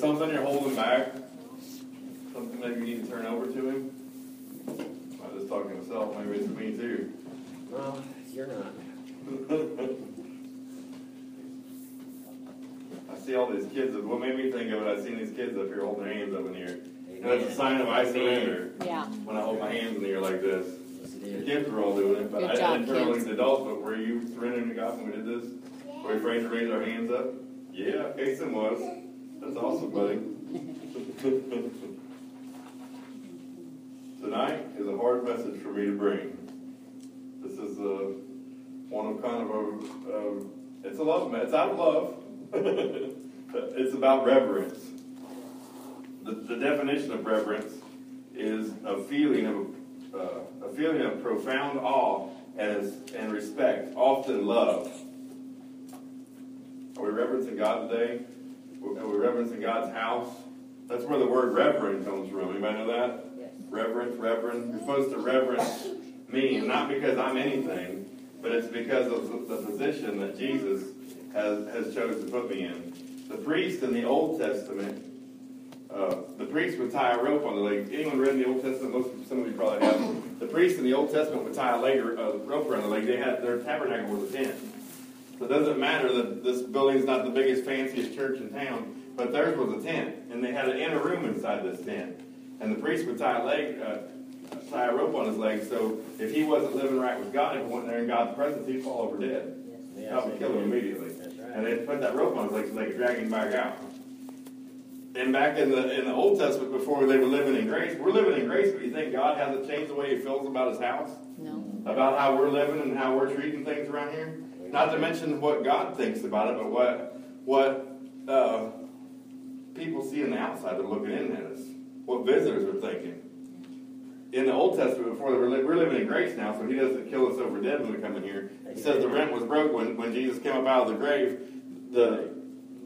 there something you're holding back? Something that you need to turn over to him? I'm just talking to myself, maybe it's me too. No, you're not. I see all these kids, what made me think of it, I seen these kids up here holding their hands up in the air. And that's a sign of I surrender, Yeah. when I hold my hands in the air like this. The kids were all doing it, but Good I job, didn't turn kids. the adults, but were you surrendering to God when we did this? Were we afraid to raise our hands up? Yeah, Jason was. That's awesome, buddy. Tonight is a hard message for me to bring. This is a, one of kind of a, um, it's a love, me- it's out of love. it's about reverence. The, the definition of reverence is a feeling of, uh, a feeling of profound awe and, and respect, often love. Are we reverencing God today? Are we're reverencing God's house? That's where the word reverend comes from. Anybody know that? Yes. Reverence, reverend. You're supposed to reverence me, not because I'm anything, but it's because of the position that Jesus has, has chosen to put me in. The priest in the Old Testament, uh, the priest would tie a rope on the leg. Anyone read the Old Testament? Most, some of you probably have. The priest in the Old Testament would tie a, leg, a rope around the leg. They had their tabernacle was a tent. So it doesn't matter that this building's not the biggest, fanciest church in town, but theirs was a tent, and they had an inner room inside this tent. And the priest would tie a leg, uh, tie a rope on his leg, so if he wasn't living right with God, if he went there in God's presence, he'd fall over dead. Yes, God would kill him immediately. That's And they'd put that rope on his leg so they could drag him back out. And back in the in the Old Testament, before they were living in grace, we're living in grace, but you think God hasn't changed the way He feels about His house, No. about how we're living and how we're treating things around here? Not to mention what God thinks about it, but what what uh, people see on the outside are looking in at us, what visitors are thinking. In the Old Testament, before we're living in grace now, so He doesn't kill us over dead when we come in here. He says the rent was broke when, when Jesus came up out of the grave. The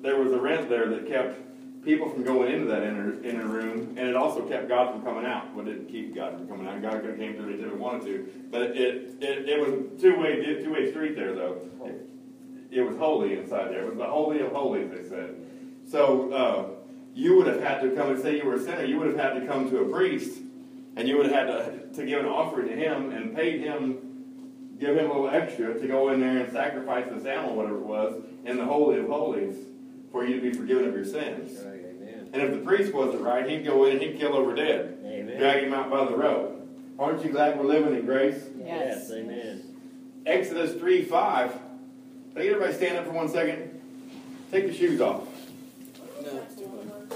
there was a rent there that kept people from going into that inner inner room, and it also kept God from coming out. Well, it didn't keep God from coming out. God could have came through if He didn't wanted to, but it it, it was two way two way street there though. It, it was holy inside there. It was the holy of holies, they said. So uh, you would have had to come and say you were a sinner. You would have had to come to a priest, and you would have had to, to give an offering to him and paid him, give him a little extra to go in there and sacrifice this animal, whatever it was, in the holy of holies, for you to be forgiven of your sins. Right. And if the priest wasn't right, he'd go in and he'd kill over dead, Amen. drag him out by the rope. Aren't you glad we're living in grace? Yes. Amen. Exodus 3 5. Can I get everybody stand up for one second? Take your shoes off.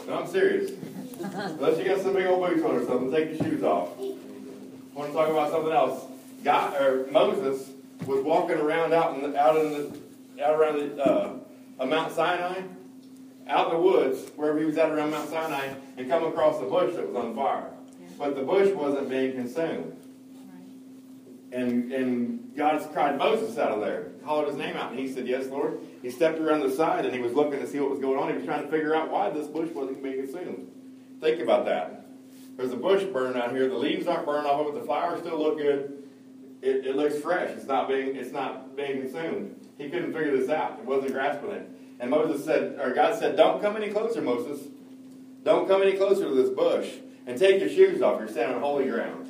No, I'm serious. Unless you got some big old boots on or something, take your shoes off. I want to talk about something else. God or Moses was walking around out in the, out in the out around the uh, uh, Mount Sinai, out in the woods wherever he was at around Mount Sinai, and come across a bush that was on fire. But the bush wasn't being consumed. And and God cried Moses out of there, hollered his name out, and he said, Yes, Lord. He stepped around the side and he was looking to see what was going on. He was trying to figure out why this bush wasn't being consumed. Think about that. There's a bush burning out here. The leaves aren't burning off of it. The flowers still look good. It, it looks fresh. It's not being it's not being consumed. He couldn't figure this out. He wasn't grasping it. And Moses said, or God said, Don't come any closer, Moses. Don't come any closer to this bush. And take your shoes off. You're standing on holy ground.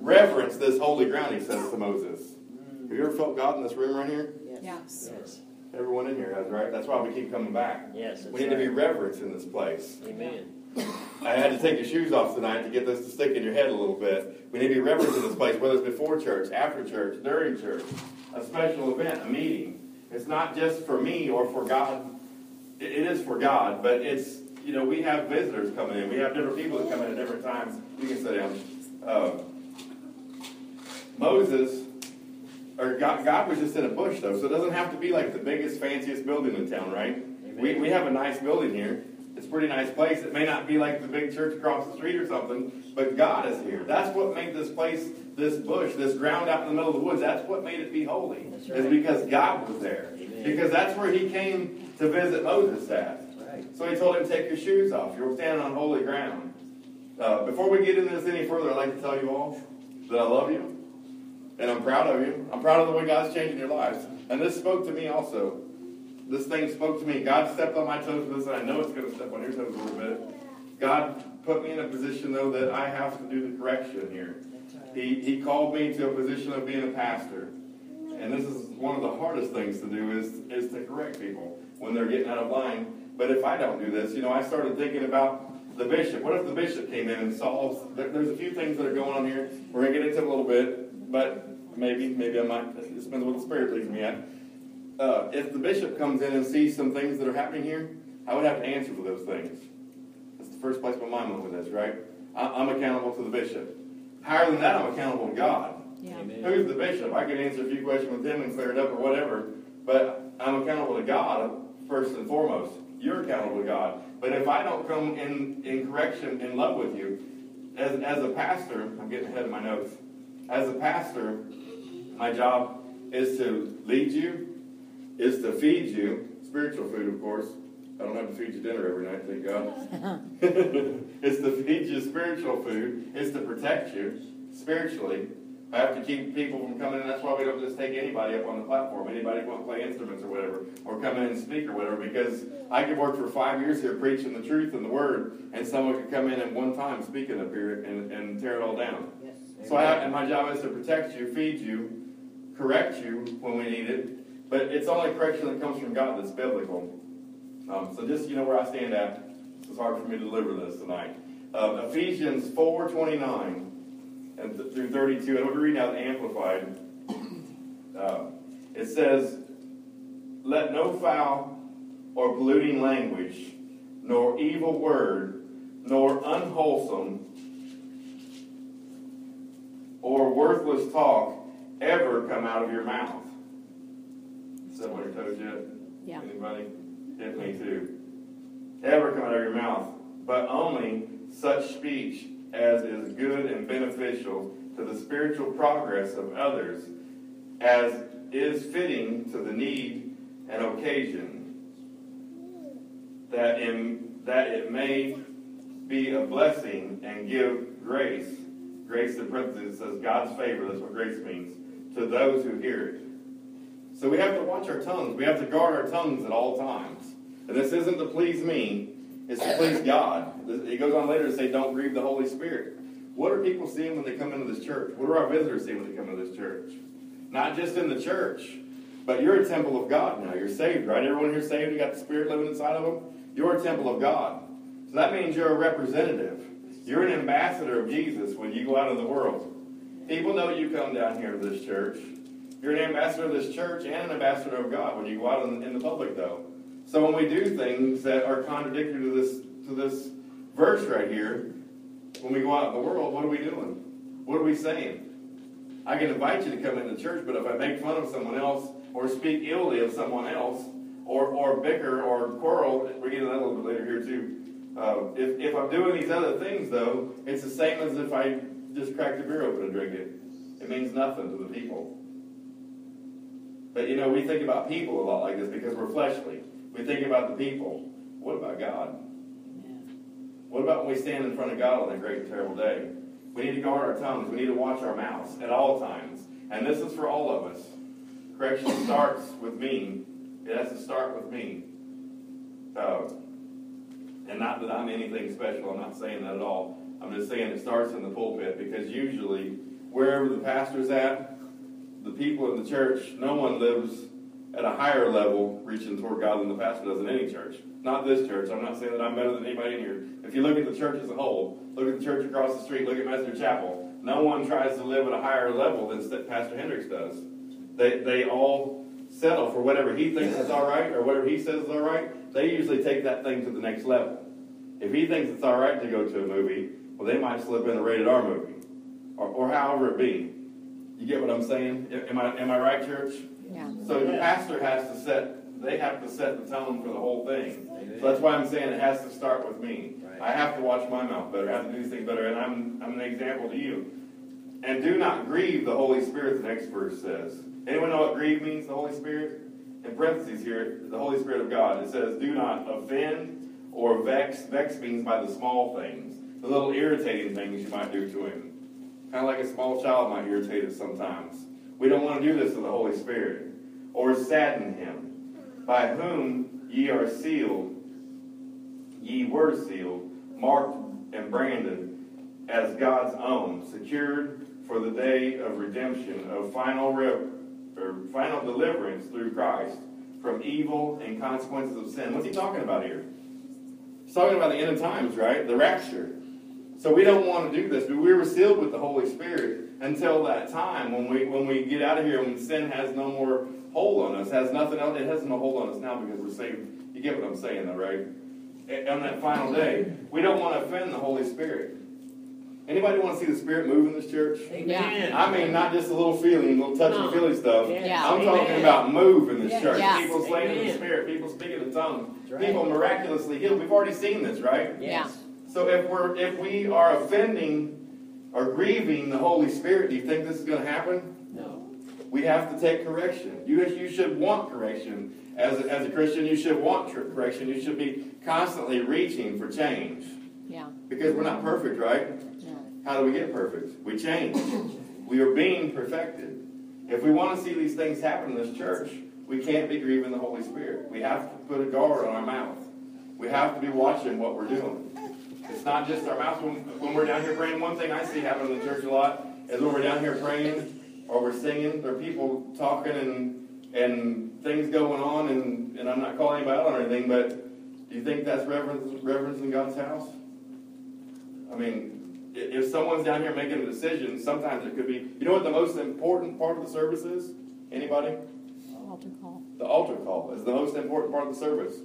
Reverence this holy ground, he says to Moses. Have you ever felt God in this room right here? Yes. Yes. Everyone in here has, right? That's why we keep coming back. Yes. We need to be right. reverenced in this place. Amen. I had to take your shoes off tonight to get this to stick in your head a little bit. We need to be reverenced in this place, whether it's before church, after church, during church, a special event, a meeting. It's not just for me or for God. It- it is for God, but it's, you know, we have visitors coming in. We have different people that come in at different times. You can sit down. Um, Moses, or God, God was just in a bush, though, so it doesn't have to be like the biggest, fanciest building in town, right? We, we have a nice building here. It's a pretty nice place. It may not be like the big church across the street or something, but God is here. That's what made this place, this bush, this ground out in the middle of the woods, that's what made it be holy. That's Is because God was there. Amen. Because that's where he came to visit Moses at. Right. So he told him, take your shoes off. You're standing on holy ground. Uh, before we get into this any further, I'd like to tell you all that I love you. And I'm proud of you. I'm proud of the way God's changing your lives. And this spoke to me also. This thing spoke to me. God stepped on my toes with this, and I know it's going to step on your toes a little bit. God put me in a position, though, that I have to do the correction here. He, he called me to a position of being a pastor. And this is one of the hardest things to do is, is to correct people when they're getting out of line. But if I don't do this, you know, I started thinking about the bishop. What if the bishop came in and solves? There, there's a few things that are going on here. We're going to get into a little bit, but maybe, maybe I might. It depends what the Spirit leads me at. Uh, if the bishop comes in and sees some things that are happening here, I would have to answer for those things. That's the first place my mind went with this, right? I, I'm accountable to the bishop. Higher than that, I'm accountable to God. Yeah. Who's the bishop? I can answer a few questions with him and clear it up or whatever, but I'm accountable to God first and foremost. You're accountable to God. But if I don't come in, in correction in love with you, as, as a pastor, I'm getting ahead of my notes. As a pastor, my job is to lead you, is to feed you, spiritual food, of course. I don't have to feed you dinner every night, thank God. it's to feed you spiritual food. It's to protect you spiritually. I have to keep people from coming in. That's why we don't just take anybody up on the platform. Anybody who want to play instruments or whatever, or come in and speak or whatever. Because I could work for five years here preaching the truth and the word, and someone could come in at one time speaking up here and, and tear it all down. So I have, and my job is to protect you, feed you, correct you when we need it. But it's only correction that comes from God that's biblical. Um, so just you know where I stand at. It's hard for me to deliver this tonight. Uh, Ephesians four twenty nine and th- through thirty two. And I'm going to read out the amplified. Uh, it says, "Let no foul or polluting language, nor evil word, nor unwholesome." or worthless talk ever come out of your mouth. Is that what he told you? Yeah. Anybody? Hit me too. Ever come out of your mouth, but only such speech as is good and beneficial to the spiritual progress of others, as is fitting to the need and occasion, that in that it may be a blessing and give grace. Grace in parentheses says God's favor, that's what grace means, to those who hear it. So we have to watch our tongues. We have to guard our tongues at all times. And this isn't to please me, it's to please God. He goes on later to say, don't grieve the Holy Spirit. What are people seeing when they come into this church? What are our visitors seeing when they come into this church? Not just in the church, but you're a temple of God now. You're saved, right? Everyone here saved? You got the Spirit living inside of them? You're a temple of God. So that means you're a representative. You're an ambassador of Jesus when you go out in the world. People know you come down here to this church. You're an ambassador of this church and an ambassador of God when you go out in, in the public, though. So when we do things that are contradictory to this to this verse right here, when we go out in the world, what are we doing? What are we saying? I can invite you to come into church, but if I make fun of someone else or speak illy of someone else or, or bicker or quarrel, we get into that a little bit later here too. Uh, if, if I'm doing these other things, though, it's the same as if I just cracked a beer open and drink it. It means nothing to the people. But you know, we think about people a lot like this because we're fleshly. We think about the people. What about God? What about when we stand in front of God on that great and terrible day? We need to guard our tongues. We need to watch our mouths at all times. And this is for all of us. Correction starts with me. It has to start with me. Uh, and not that I'm anything special. I'm not saying that at all. I'm just saying it starts in the pulpit because usually wherever the pastor's at, the people in the church, no one lives at a higher level reaching toward God than the pastor does in any church. Not this church. I'm not saying that I'm better than anybody in here. If you look at the church as a whole, look at the church across the street, look at Messenger Chapel, no one tries to live at a higher level than Pastor Hendricks does. They, they all settle for whatever he thinks is all right or whatever he says is all right. They usually take that thing to the next level. If he thinks it's all right to go to a movie, well, they might slip in a rated R movie or, or however it be. You get what I'm saying? Am I, am I right, church? Yeah. So the pastor has to set, they have to set the tone for the whole thing. Amen. So that's why I'm saying it has to start with me. Right. I have to watch my mouth better, I have to do these things better, and I'm, I'm an example to you. And do not grieve the Holy Spirit, the next verse says. Anyone know what grieve means, the Holy Spirit? In parentheses here, the Holy Spirit of God. It says, do not offend or vex. Vex means by the small things, the little irritating things you might do to him. Kind of like a small child might irritate us sometimes. We don't want to do this to the Holy Spirit. Or sadden him. by whom ye are sealed, ye were sealed, marked and branded as God's own, secured for the day of redemption, of final rep, or final deliverance through Christ from evil and consequences of sin. What's he talking about here? He's talking about the end of times, right? The rapture. So we don't want to do this, but we were sealed with the Holy Spirit until that time when we when we get out of here when sin has no more hold on us, has nothing else. It has no hold on us now because we're saved. You get what I'm saying, though, right? On that final day, we don't want to offend the Holy Spirit. Anybody want to see the Spirit move in this church? Amen. I mean, not just a little feeling, a little touch touchy feely stuff. Yeah. I'm Amen. talking about move in this Yeah. church. Yeah. People slaying in the Spirit, people speaking in tongues, That's right. people miraculously healed. We've already seen this, right? Yes. So if we're if we are offending or grieving the Holy Spirit, do you think this is going to happen? No. We have to take correction. You you should want correction as a, as a Christian. You should want tr- correction. You should be constantly reaching for change Yeah. because we're not perfect, right? No. How do we get perfect? We change. We are being perfected. If we want to see these things happen in this church, we can't be grieving the Holy Spirit. We have to put a guard on our mouth. We have to be watching what we're doing. It's not just our mouth. When, when we're down here praying, one thing I see happen in the church a lot is when we're down here praying or we're singing, there are people talking and and things going on, and, and I'm not calling anybody out on anything, but do you think that's reverence, reverence in God's house? I mean, if someone's down here making a decision, sometimes it could be. You know what the most important part of the service is? Anybody? Altar call. The altar call is the most important part of the service.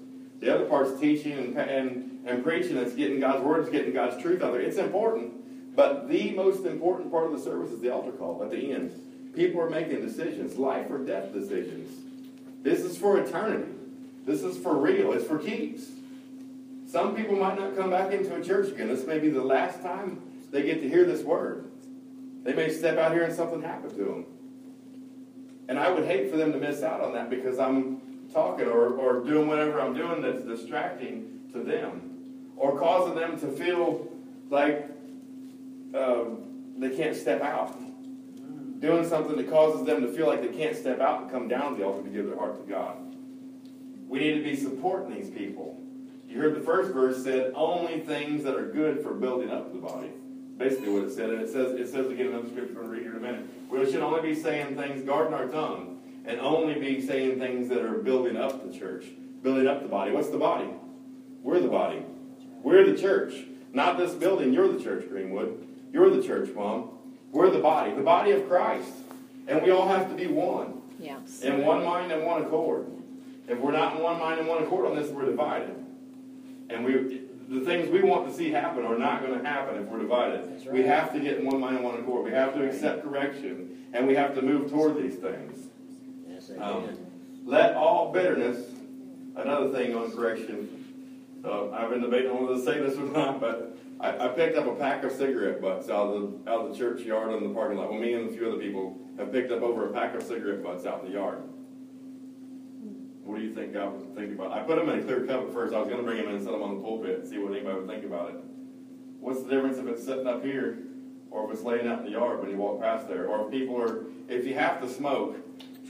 The other part's teaching and, and, and preaching. It's getting God's word. It's getting God's truth out there. It's important, but the most important part of the service is the altar call at the end. People are making decisions, life or death decisions. This is for eternity. This is for real. It's for keeps. Some people might not come back into a church again. This may be the last time they get to hear this word. They may step out here and something happen to them. And I would hate for them to miss out on that because I'm talking or, or doing whatever I'm doing that's distracting to them or causing them to feel like um, they can't step out. Doing something that causes them to feel like they can't step out and come down to the altar to give their heart to God. We need to be supporting these people. You heard the first verse said only things that are good for building up the body. Basically what it said, and it says it says again in another scripture we're going to read here in a minute. We should only be saying things, guarding our tongue, and only be saying things that are building up the church, building up the body. What's the body? We're the body. We're the church. Not this building, you're the church, Greenwood. You're the church, Mom. We're the body, the body of Christ. And we all have to be one Yeah. in one mind and one accord. If we're not in one mind and one accord on this, we're divided. And we, the things we want to see happen are not going to happen if we're divided. That's We have to get in one mind and one accord. We have to accept correction, and we have to move toward these things. Um, let all bitterness, another thing on correction. Uh, I've been debating whether to say this or not, but I, I picked up a pack of cigarette butts out of the out of the churchyard in the parking lot. Well, me and a few other people have picked up over a pack of cigarette butts out in the yard. What do you think God would think about? I put them in a clear cup at first. I was going to bring them in and set them on the pulpit and see what anybody would think about it. What's the difference if it's sitting up here or if it's laying out in the yard when you walk past there? Or if people are, if you have to smoke,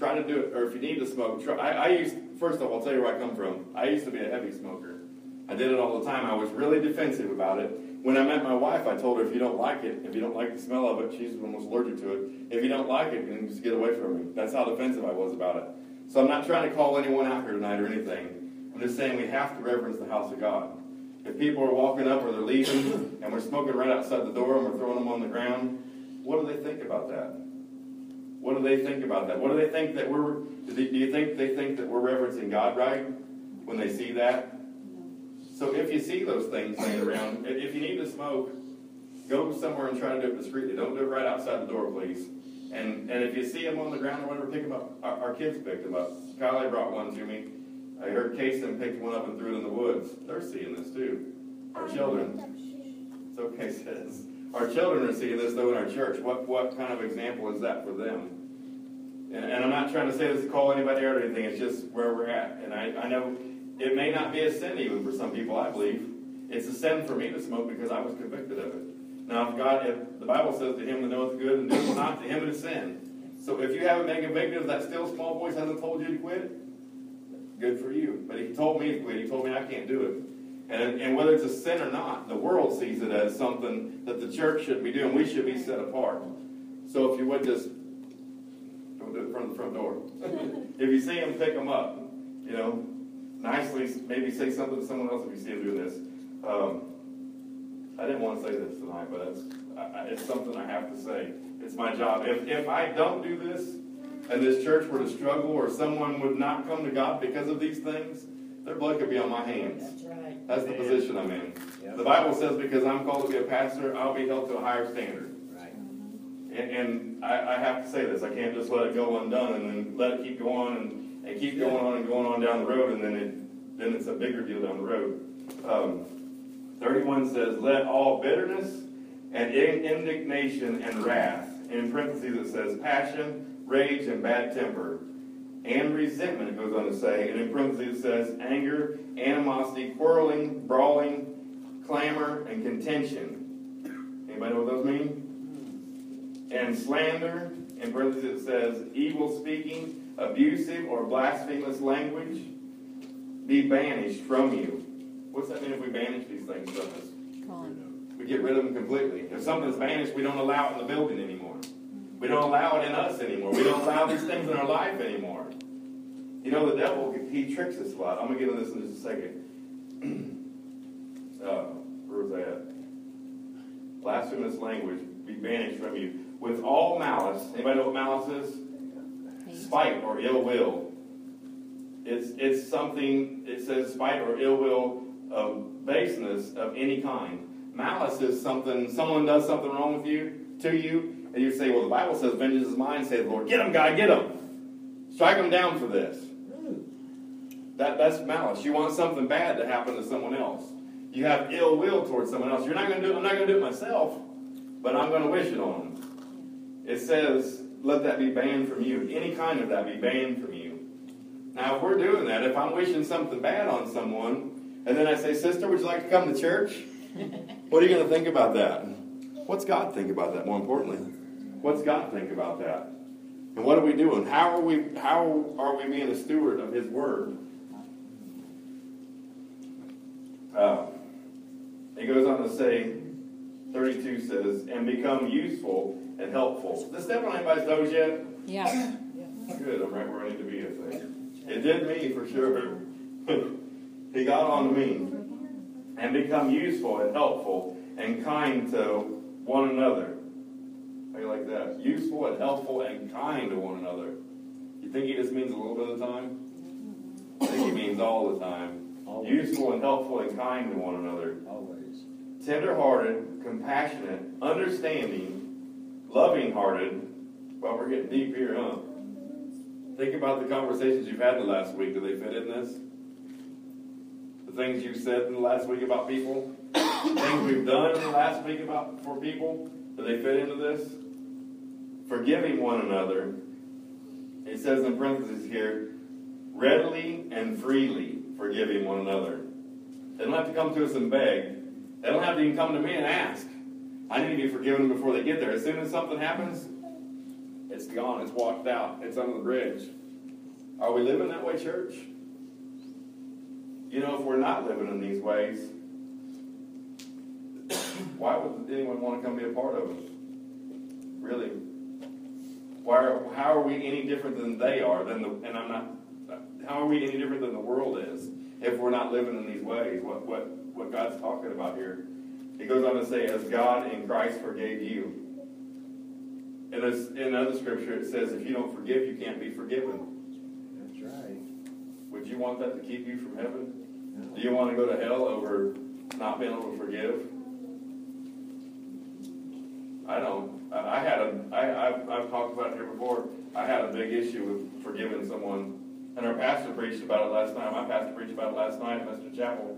try to do it, or if you need to smoke, try, I, I used, first off, I'll tell you where I come from. I used to be a heavy smoker. I did it all the time. I was really defensive about it. When I met my wife, I told her, if you don't like it, if you don't like the smell of it, she's almost allergic to it. If you don't like it, then just get away from me. That's how defensive I was about it. So I'm not trying to call anyone out here tonight or anything. I'm just saying we have to reverence the house of God. If people are walking up or they're leaving and we're smoking right outside the door and we're throwing them on the ground, what do they think about that? What do they think about that? What do they think that we're, do you think they think that we're reverencing God right when they see that? So if you see those things laying around, if you need to smoke, go somewhere and try to do it discreetly. Don't do it right outside the door, please. And and if you see them on the ground or whatever, pick them up. Our, our kids picked them up. Kylie brought one to me. I heard Kason picked one up and threw it in the woods. They're seeing this too. Our children. It's okay. Our children are seeing this though in our church. What what kind of example is that for them? And, and I'm not trying to say this to call anybody out or anything. It's just where we're at. And I, I know it may not be a sin even for some people. I believe it's a sin for me to smoke because I was convicted of it. Now, if God, if the Bible says to him that knoweth good and doeth not, to him it is sin. So if you haven't been convicted of that still small voice hasn't told you to quit, good for you. But he told me to quit. He told me I can't do it. And, and whether it's a sin or not, the world sees it as something that the church should be doing. We should be set apart. So if you would just don't do it from the front door. if you see them, pick them up. You know, nicely, maybe say something to someone else if you see them doing this. Um, I didn't want to say this tonight, but it's, I, it's something I have to say. It's my job. If, if I don't do this, and this church were to struggle, or someone would not come to God because of these things, their blood could be on my hands. That's right. That's the position I'm in. Yep. The Bible says because I'm called to be a pastor, I'll be held to a higher standard. Right. And, and I, I have to say this, I can't just let it go undone and then let it keep going on and, and keep going on and going on down the road and then it, then it's a bigger deal down the road. Um, 31 says, let all bitterness and indignation and wrath, in parentheses it says passion, rage, and bad temper, and resentment, it goes on to say, and in parentheses it says anger, animosity, quarreling, brawling, clamor, and contention. Anybody know what those mean? And slander, in parentheses it says evil speaking, abusive or blasphemous language, be banished from you. What's that mean if we banish these things from us? We get rid of them completely. If something's banished, we don't allow it in the building anymore. We don't allow it in us anymore. We don't allow these things in our life anymore. You know, the devil, he tricks us a lot. I'm going to get into this in just a second. uh, where was that? Blasphemous language be banished from you. With all malice, anybody know what malice is? Spite or ill will. It's, it's something, it says spite or ill will of baseness of any kind. Malice is something, someone does something wrong with you, to you, and you say, well, the Bible says, vengeance is mine, say the Lord. Get him, God, get him. Strike him down for this. That, that's malice. You want something bad to happen to someone else. You have ill will towards someone else. You're not going to do it. I'm not going to do it myself, but I'm going to wish it on them. It says, let that be banned from you. Any kind of that be banned from you. Now, if we're doing that, if I'm wishing something bad on someone, and then I say, sister, would you like to come to church? What are you going to think about that? What's God think about that? More importantly, what's God think about that? And what are we doing? How are we? How are we being a steward of His Word? Uh, it goes on to say, 32 says, and become useful and helpful. Does step on anybody's toes yet? Yeah. Good, I'm right where I need to be, I think. It did me for sure. he got on to me. And become useful and helpful and kind to one another. Like that? Useful and helpful and kind to one another. You think he just means a little bit of the time? I think he means all the time. Always. Useful and helpful and kind to one another. Always. Tender-hearted, compassionate, understanding, loving-hearted. Well, we're getting deep here, huh? Think about the conversations you've had in the last week. Do they fit in this? The things you said in the last week about people? things we've done in the last week about for people? Do they fit into this? Forgiving one another. It says in parentheses here, readily and freely forgiving one another. They don't have to come to us and beg. They don't have to even come to me and ask. I need to be forgiven before they get there. As soon as something happens, it's gone. It's walked out. It's under the bridge. Are we living that way, church? You know, if we're not living in these ways, why would anyone want to come be a part of us? Really? Why are, how are we any different than they are? Than the, and I'm not. How are we any different than the world is if we're not living in these ways? What what what God's talking about here? He goes on to say, "As God in Christ forgave you." In, this, in another scripture, it says, "If you don't forgive, you can't be forgiven." That's right. Would you want that to keep you from heaven? No. Do you want to go to hell over not being able to forgive? I don't. I, had a. I, I've, I've talked about it here before. I had a big issue with forgiving someone, and our pastor preached about it last night. My pastor preached about it last night at Messenger Chapel.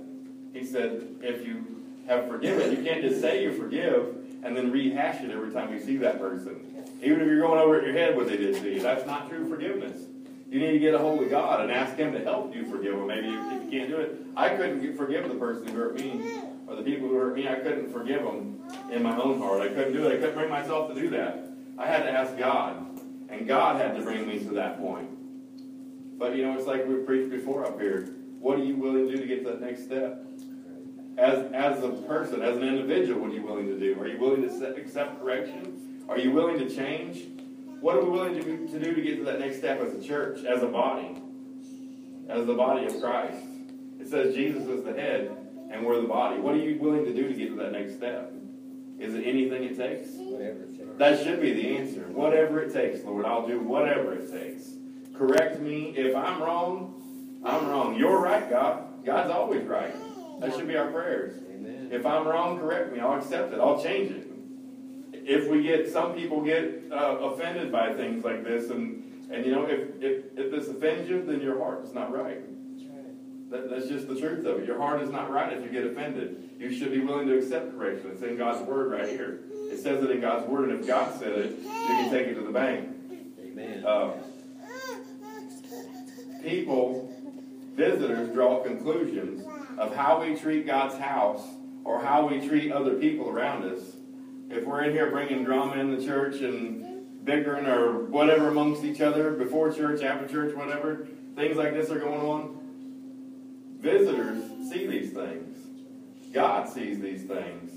He said, if you have forgiven, you can't just say you forgive and then rehash it every time you see that person. Even if you're going over at your head what they did to you, that's not true forgiveness. You need to get a hold of God and ask Him to help you forgive them. Maybe if you can't do it. I couldn't forgive the person who hurt me or the people who hurt me. I couldn't forgive them in my own heart. I couldn't do it. I couldn't bring myself to do that. I had to ask God, and God had to bring me to that point. But you know, it's like we preached before up here. What are you willing to do to get to that next step? As, as a person, as an individual, what are you willing to do? Are you willing to accept correction? Are you willing to change? What are we willing to, to do to get to that next step as a church, as a body, as the body of Christ? It says Jesus is the head and we're the body. What are you willing to do to get to that next step? Is it anything it takes? Whatever it takes. That should be the answer. Whatever it takes, Lord, I'll do whatever it takes. Correct me. If I'm wrong, I'm wrong. You're right, God. God's always right. That should be our prayers. Amen. If I'm wrong, correct me. I'll accept it. I'll change it. If we get, some people get uh, offended by things like this, and, and you know, if, if, if this offends you, then your heart is not right. That's. That, that's just the truth of it. Your heart is not right if you get offended. You should be willing to accept correction. It's in God's word right here. It says it in God's word, and if God said it, you can take it to the bank. Amen. Uh, people, visitors, draw conclusions of how we treat God's house or how we treat other people around us. If we're in here bringing drama in the church and bickering or whatever amongst each other before church, after church, whatever, things like this are going on, visitors see these things. God sees these things.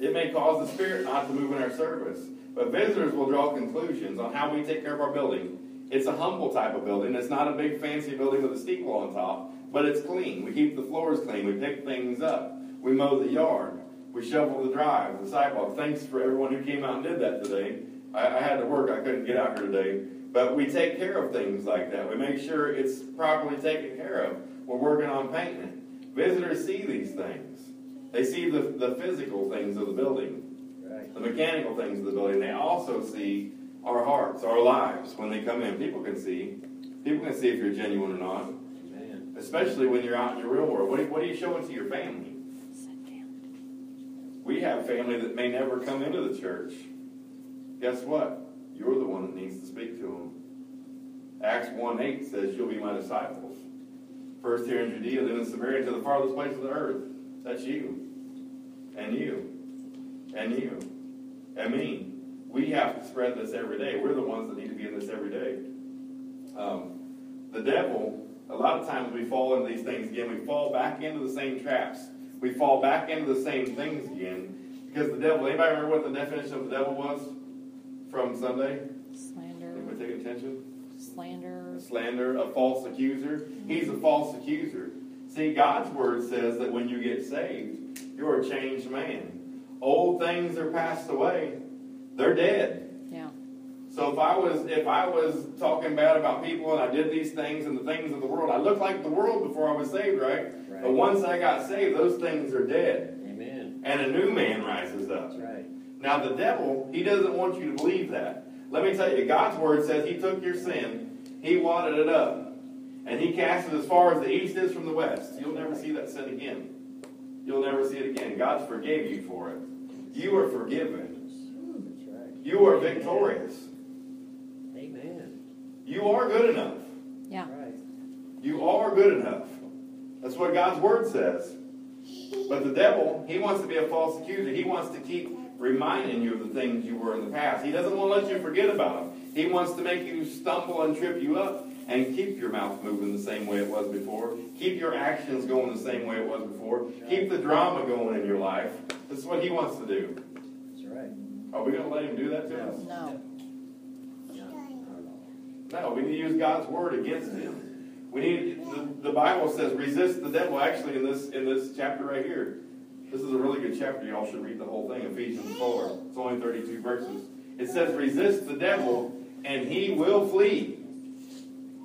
It may cause the Spirit not to move in our service, but visitors will draw conclusions on how we take care of our building. It's a humble type of building. It's not a big fancy building with a steeple on top, but it's clean. We keep the floors clean. We pick things up. We mow the yard. We shovel the drive, the sidewalk. Thanks for everyone who came out and did that today. I, I had to work. I couldn't get out here today. But we take care of things like that. We make sure it's properly taken care of. We're working on painting it. Visitors see these things. They see the, the physical things of the building Right. the mechanical things of the building. They also see our hearts, our lives when they come in. People can see. People can see if you're genuine or not, Amen. especially when you're out in the real world. What are, what are you showing to your family? We have family that may never come into the church. Guess what? You're the one that needs to speak to them. Acts 1 8 says, You'll be my disciples. First here in Judea, then in Samaria, to the farthest place of the earth. That's you. And you. And you. And me. We have to spread this every day. We're the ones that need to be in this every day. Um, the devil, a lot of times we fall into these things again. We fall back into the same traps. We fall back into the same things again. Because the devil, anybody remember what the definition of the devil was from Sunday? Slander, Anybody take attention? Slander. A slander, a false accuser. Mm-hmm. He's a false accuser. See, God's word says that when you get saved, you're a changed man. Old things are passed away. They're dead. Yeah. So if I was if I was talking bad about people and I did these things and the things of the world, I looked like the world before I was saved, right? Right. But once I got saved, those things are dead. Amen. And a new man rises up. That's right. Now the devil, he doesn't want you to believe that. Let me tell you, God's word says he took your sin, he wadded it up, and he cast it as far as the east is from the west. You'll never see that sin again. You'll never see it again. God forgave you for it. You are forgiven. You are victorious. Amen. You are good enough. Yeah. You are good enough. That's what God's word says. But the devil, he wants to be a false accuser. He wants to keep reminding you of the things you were in the past. He doesn't want to let you forget about them. He wants to make you stumble and trip you up and keep your mouth moving the same way it was before. Keep your actions going the same way it was before. Keep the drama going in your life. This is what he wants to do. That's right. Are we going to let him do that to us? No. No, not at all. No, we need to use God's word against him. We need the, the Bible says resist the devil. Actually, in this in this chapter right here, this is a really good chapter. Y'all should read the whole thing. Ephesians four. It's only thirty two verses. It says resist the devil, and he will flee.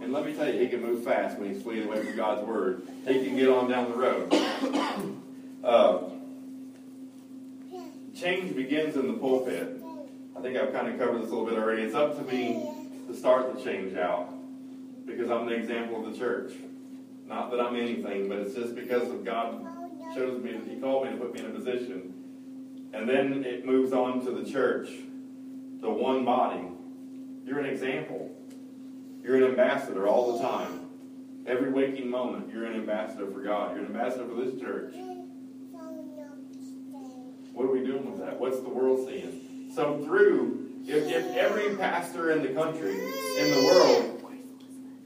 And let me tell you, he can move fast when he's fleeing away from God's word. He can get on down the road. Uh, change begins in the pulpit. I think I've kind of covered this a little bit already. It's up to me to start the change out because I'm the example of the church. Not that I'm anything, but it's just because of God chose me, He called me to put me in a position. And then it moves on to the church, the one body. You're an example. You're an ambassador all the time. Every waking moment, you're an ambassador for God. You're an ambassador for this church. What are we doing with that? What's the world seeing? So through, if, if every pastor in the country, in the world,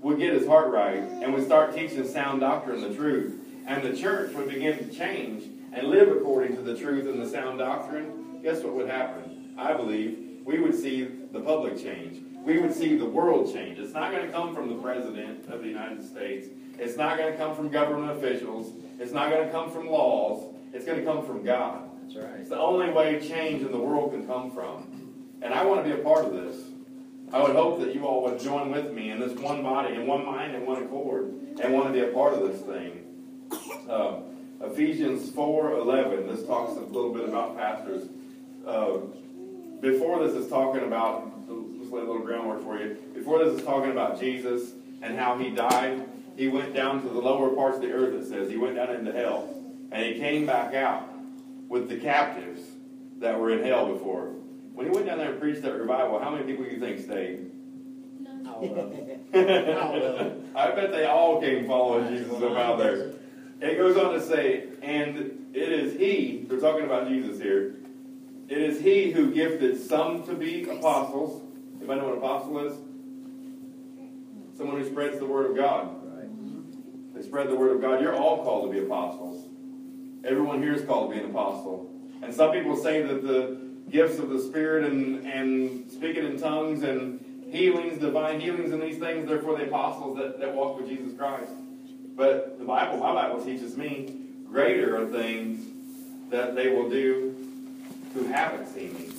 would get his heart right and would start teaching sound doctrine, the truth, and the church would begin to change and live according to the truth and the sound doctrine, guess what would happen? I believe we would see the public change. We would see the world change. It's not going to come from the President of the United States. It's not going to come from government officials. It's not going to come from laws. It's going to come from God. That's right. It's the only way change in the world can come from. And I want to be a part of this. I would hope that you all would join with me in this one body, in one mind, and one accord, and want to be a part of this thing. Uh, Ephesians 4:11. This talks a little bit about pastors. Uh, before this is talking about. Let's lay a little groundwork for you. Before this is talking about Jesus and how he died. He went down to the lower parts of the earth. It says he went down into hell, and he came back out with the captives that were in hell before. When he went down there and preached that revival, how many people do you think stayed? All of them. All of. I bet they all came following Jesus up out there. It goes on to say, and it is he, they're talking about Jesus here, it is he who gifted some to be apostles. Anybody know what an apostle is? Someone who spreads the word of God. They spread the word of God. You're all called to be apostles. Everyone here is called to be an apostle. And some people say that the gifts of the Spirit and, and speaking in tongues and healings, divine healings, and these things, they're for the apostles that, that walk with Jesus Christ. But the Bible, my Bible teaches me, greater are things that they will do who haven't seen me.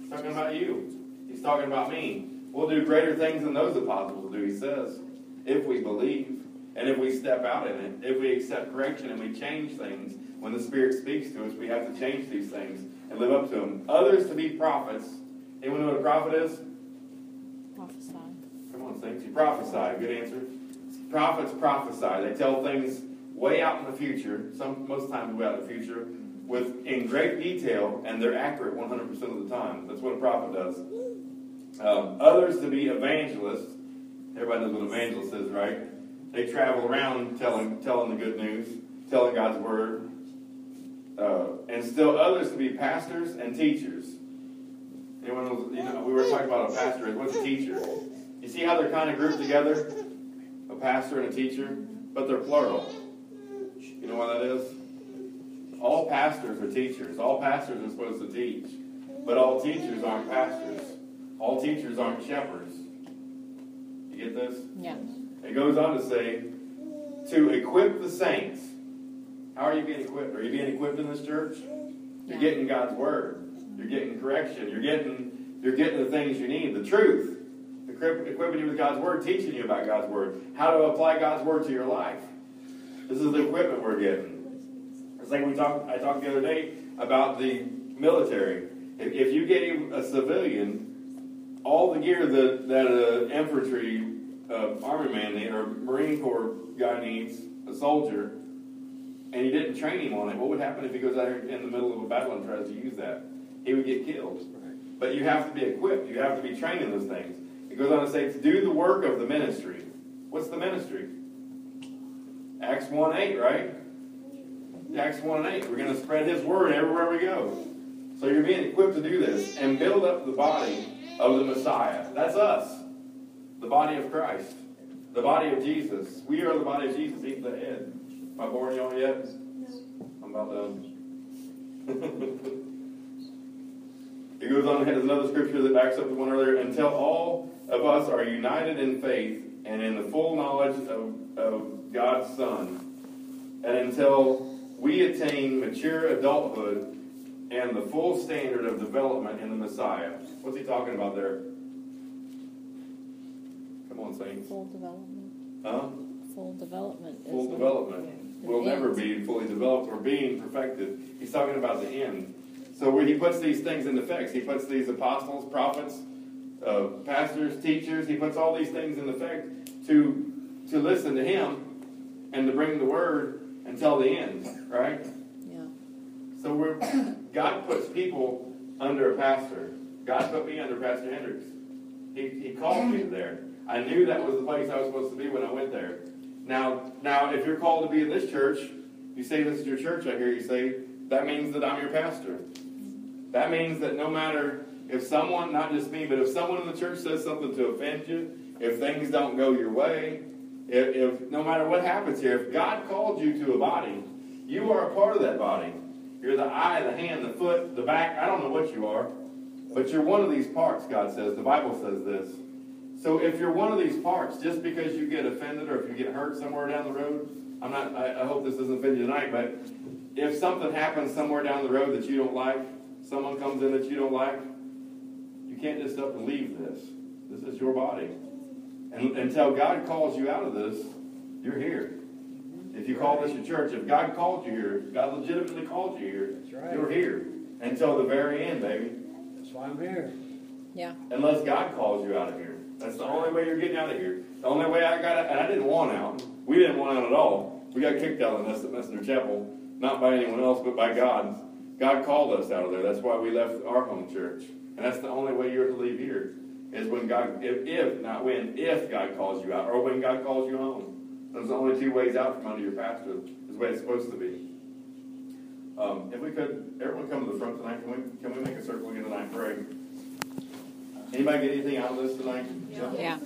He's talking about you. He's talking about me. We'll do greater things than those apostles will do, he says, if we believe and if we step out in it. If we accept correction and we change things, when the Spirit speaks to us, we have to change these things and live up to them. Others to be prophets. Anyone know what a prophet is? Prophesy. Come on, saints. You prophesy. Good answer. Prophets prophesy. They tell things way out in the future. Some most times way out in the future, with in great detail, and they're accurate 100% of the time. That's what a prophet does. Um, others to be evangelists. Everybody knows what an evangelist is, right? They travel around telling telling the good news, telling God's word. Uh, and still others to be pastors and teachers. Anyone you know, we were talking about a pastor. What's a teacher? You see how they're kind of grouped together? Pastor and a teacher, but they're plural. You know why that is? All pastors are teachers. All pastors are supposed to teach. But all teachers aren't pastors. All teachers aren't shepherds. You get this? Yeah. It goes on to say, to equip the saints. How are you being equipped? Are you being equipped in this church? You're Yeah. getting God's word. You're getting correction. You're getting you're getting the things you need, the truth. Equip- Equipping you with God's word, teaching you about God's word, how to apply God's word to your life. This is the equipment we're getting. It's like we talked. I talked the other day about the military. If, if you gave a civilian all the gear that that an infantry uh, army man need, or Marine Corps guy needs, a soldier, and you didn't train him on it, what would happen if he goes out here in the middle of a battle and tries to use that? He would get killed. But you have to be equipped. You have to be trained in those things. It goes on to say to do the work of the ministry. What's the ministry? Acts 1 8, right? Acts 1 and 8. We're going to spread his word everywhere we go. So you're being equipped to do this and build up the body of the Messiah. That's us. The body of Christ. The body of Jesus. We are the body of Jesus. He's the head. Am I boring y'all yet? I'm about done. It goes on, has another scripture that backs up the one earlier. Until all of us are united in faith and in the full knowledge of, of God's Son, and until we attain mature adulthood and the full standard of development in the Messiah. What's he talking about there? Come on, saints. Full development. Huh? Full development. Full development. We'll never be fully developed or being perfected. He's talking about the end. So when he puts these things into effect, he puts these apostles, prophets, uh, pastors, teachers, he puts all these things in effect to to listen to him and to bring the word until the end, right? Yeah. So we're God puts people under a pastor. God put me under Pastor Hendricks. He, he called me there. I knew that was the place I was supposed to be when I went there. Now, now, if you're called to be in this church, you say this is your church. I hear you say that means that I'm your pastor. That means that no matter if someone, not just me, but if someone in the church says something to offend you, if things don't go your way, if, if no matter what happens here, if God called you to a body, you are a part of that body. You're the eye, the hand, the foot, the back. I don't know what you are, but you're one of these parts. God says the Bible says this. So if you're one of these parts, just because you get offended or if you get hurt somewhere down the road, I'm not. I, I hope this doesn't offend you tonight, but if something happens somewhere down the road that you don't like, someone comes in that you don't like, you can't just up and leave this. This is your body. And until God calls you out of this, you're here. If you call this your church, if God called you here, God legitimately called you here, right. you're here until the very end, baby. That's why I'm here. Yeah. Unless God calls you out of here. That's the only way you're getting out of here. The only way I got out, and I didn't want out. We didn't want out at all. We got kicked out of this at Messenger Chapel, not by anyone else, but by God. God called us out of there. That's why we left our home church. And that's the only way you're to leave here. Is when God, if, if, not when, if God calls you out, or when God calls you home. Those are the only two ways out from under your pastor, is the way it's supposed to be. Um, if we could, everyone come to the front tonight, can we, can we make a circle again tonight and pray? Anybody get anything out of this tonight? Yeah.